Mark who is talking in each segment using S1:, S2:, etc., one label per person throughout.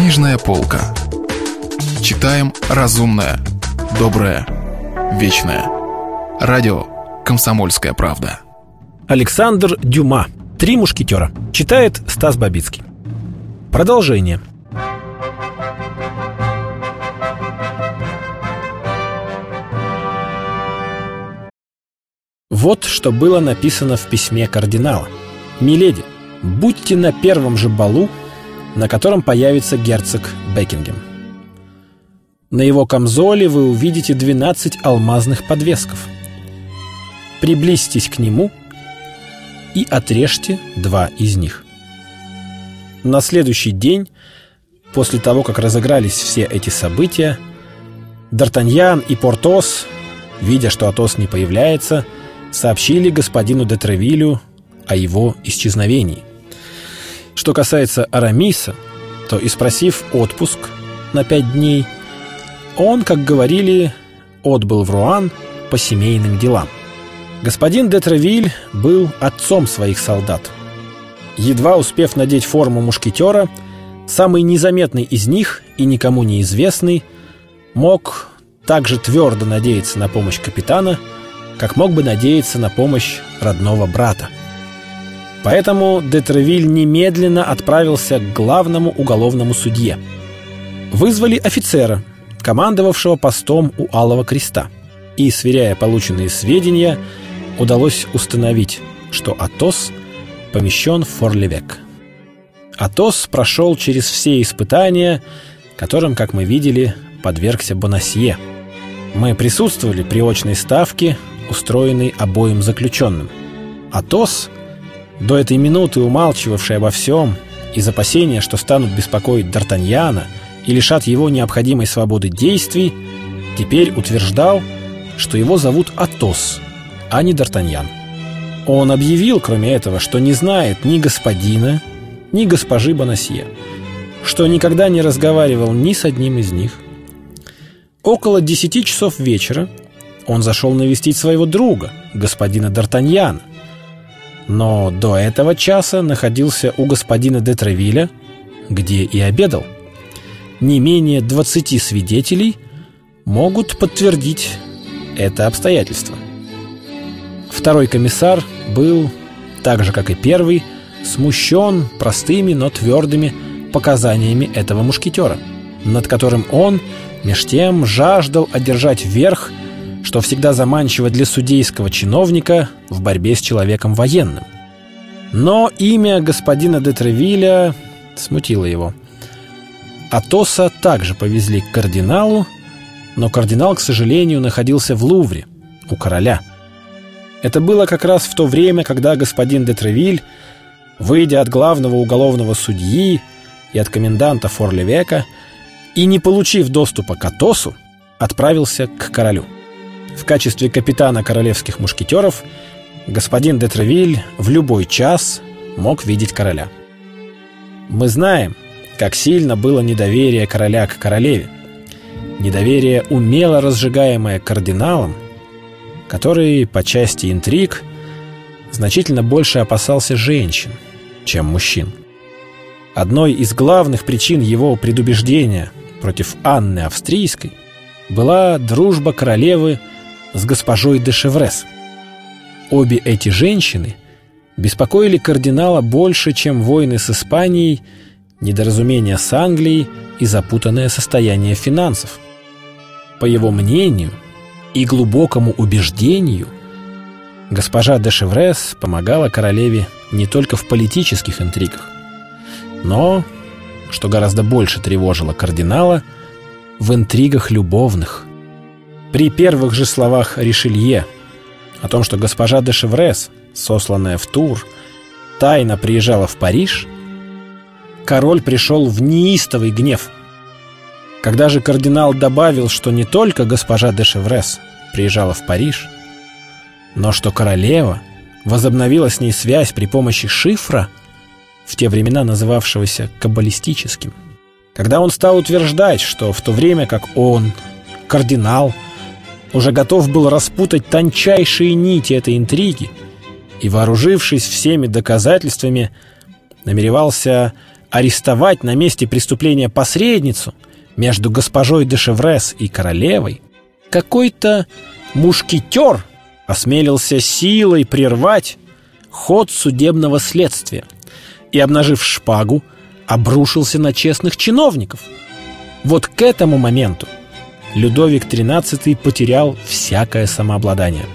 S1: Книжная полка. Читаем разумное, доброе, вечное. Радио «Комсомольская правда».
S2: Александр Дюма. «Три мушкетера». Читает Стас Бабицкий. Продолжение. Вот что было написано в письме кардинала. «Миледи, будьте на первом же балу, на котором появится герцог Бекингем. На его камзоле вы увидите 12 алмазных подвесков. Приблизьтесь к нему и отрежьте два из них. На следующий день, после того, как разыгрались все эти события, Д'Артаньян и Портос, видя, что Атос не появляется, сообщили господину де о его исчезновении. Что касается Арамиса, то, испросив отпуск на пять дней, он, как говорили, отбыл в Руан по семейным делам. Господин де Тревиль был отцом своих солдат. Едва успев надеть форму мушкетера, самый незаметный из них и никому неизвестный мог также твердо надеяться на помощь капитана, как мог бы надеяться на помощь родного брата. Поэтому Детревиль немедленно отправился к главному уголовному судье. Вызвали офицера, командовавшего постом у Алого Креста. И, сверяя полученные сведения, удалось установить, что Атос помещен в Форлевек. Атос прошел через все испытания, которым, как мы видели, подвергся Бонасье. Мы присутствовали при очной ставке, устроенной обоим заключенным. Атос – до этой минуты умалчивавший обо всем, из опасения, что станут беспокоить Д'Артаньяна и лишат его необходимой свободы действий, теперь утверждал, что его зовут Атос, а не Д'Артаньян. Он объявил, кроме этого, что не знает ни господина, ни госпожи Бонасье, что никогда не разговаривал ни с одним из них. Около десяти часов вечера он зашел навестить своего друга, господина Д'Артаньяна, но до этого часа находился у господина де Тревиля, где и обедал. Не менее 20 свидетелей могут подтвердить это обстоятельство. Второй комиссар был, так же как и первый, смущен простыми, но твердыми показаниями этого мушкетера, над которым он, меж тем, жаждал одержать верх что всегда заманчиво для судейского чиновника в борьбе с человеком военным. Но имя господина де Тревиля смутило его. Атоса также повезли к кардиналу, но кардинал, к сожалению, находился в Лувре, у короля. Это было как раз в то время, когда господин де Тревиль, выйдя от главного уголовного судьи и от коменданта Форлевека, и не получив доступа к Атосу, отправился к королю. В качестве капитана королевских мушкетеров господин де Тревиль в любой час мог видеть короля. Мы знаем, как сильно было недоверие короля к королеве. Недоверие, умело разжигаемое кардиналом, который по части интриг значительно больше опасался женщин, чем мужчин. Одной из главных причин его предубеждения против Анны Австрийской была дружба королевы с госпожой де Шеврес. Обе эти женщины беспокоили кардинала больше, чем войны с Испанией, недоразумения с Англией и запутанное состояние финансов. По его мнению и глубокому убеждению, госпожа де Шеврес помогала королеве не только в политических интригах, но, что гораздо больше тревожило кардинала, в интригах любовных – при первых же словах Ришелье о том, что госпожа де Шеврес, сосланная в Тур, тайно приезжала в Париж, король пришел в неистовый гнев. Когда же кардинал добавил, что не только госпожа де Шеврес приезжала в Париж, но что королева возобновила с ней связь при помощи шифра, в те времена называвшегося каббалистическим. Когда он стал утверждать, что в то время как он, кардинал, уже готов был распутать тончайшие нити этой интриги и, вооружившись всеми доказательствами, намеревался арестовать на месте преступления посредницу между госпожой де Шеврес и королевой, какой-то мушкетер осмелился силой прервать ход судебного следствия и, обнажив шпагу, обрушился на честных чиновников. Вот к этому моменту Людовик XIII потерял всякое самообладание.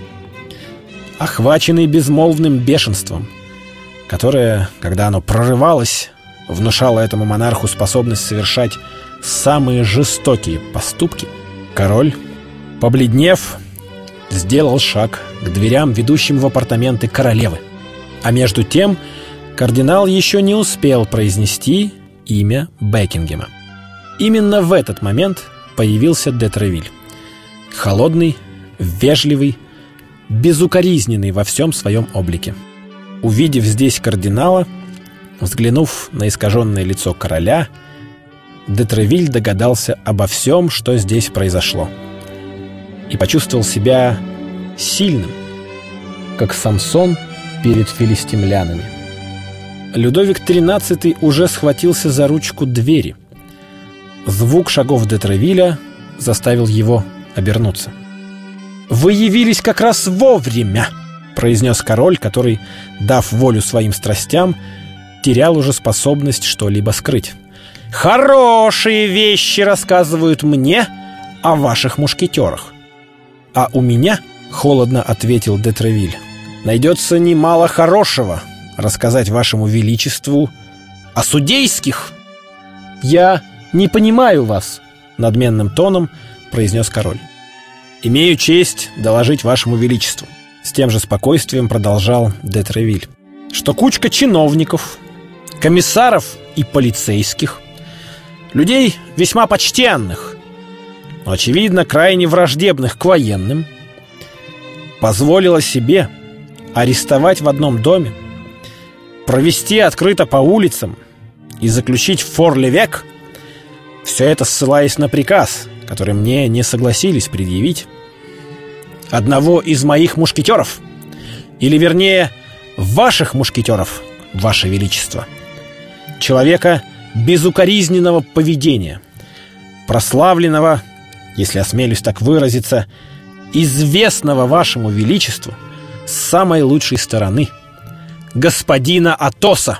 S2: Охваченный безмолвным бешенством, которое, когда оно прорывалось, внушало этому монарху способность совершать самые жестокие поступки, король, побледнев, сделал шаг к дверям, ведущим в апартаменты королевы. А между тем кардинал еще не успел произнести имя Бекингема. Именно в этот момент появился Детревиль. Холодный, вежливый, безукоризненный во всем своем облике. Увидев здесь кардинала, взглянув на искаженное лицо короля, Детревиль догадался обо всем, что здесь произошло. И почувствовал себя сильным, как Самсон перед филистимлянами. Людовик XIII уже схватился за ручку двери. Звук шагов Детревиля заставил его обернуться. «Вы явились как раз вовремя!» — произнес король, который, дав волю своим страстям, терял уже способность что-либо скрыть. «Хорошие вещи рассказывают мне о ваших мушкетерах. А у меня, — холодно ответил Детревиль, — найдется немало хорошего рассказать вашему величеству о судейских». «Я не понимаю вас», — надменным тоном произнес король. «Имею честь доложить вашему величеству», — с тем же спокойствием продолжал Детревиль, «что кучка чиновников, комиссаров и полицейских, людей весьма почтенных, но, очевидно, крайне враждебных к военным, позволила себе арестовать в одном доме, провести открыто по улицам и заключить в форлевек, все это ссылаясь на приказ, который мне не согласились предъявить, одного из моих мушкетеров, или, вернее, ваших мушкетеров, ваше величество, человека безукоризненного поведения, прославленного если осмелюсь так выразиться, известного вашему величеству с самой лучшей стороны, господина Атоса.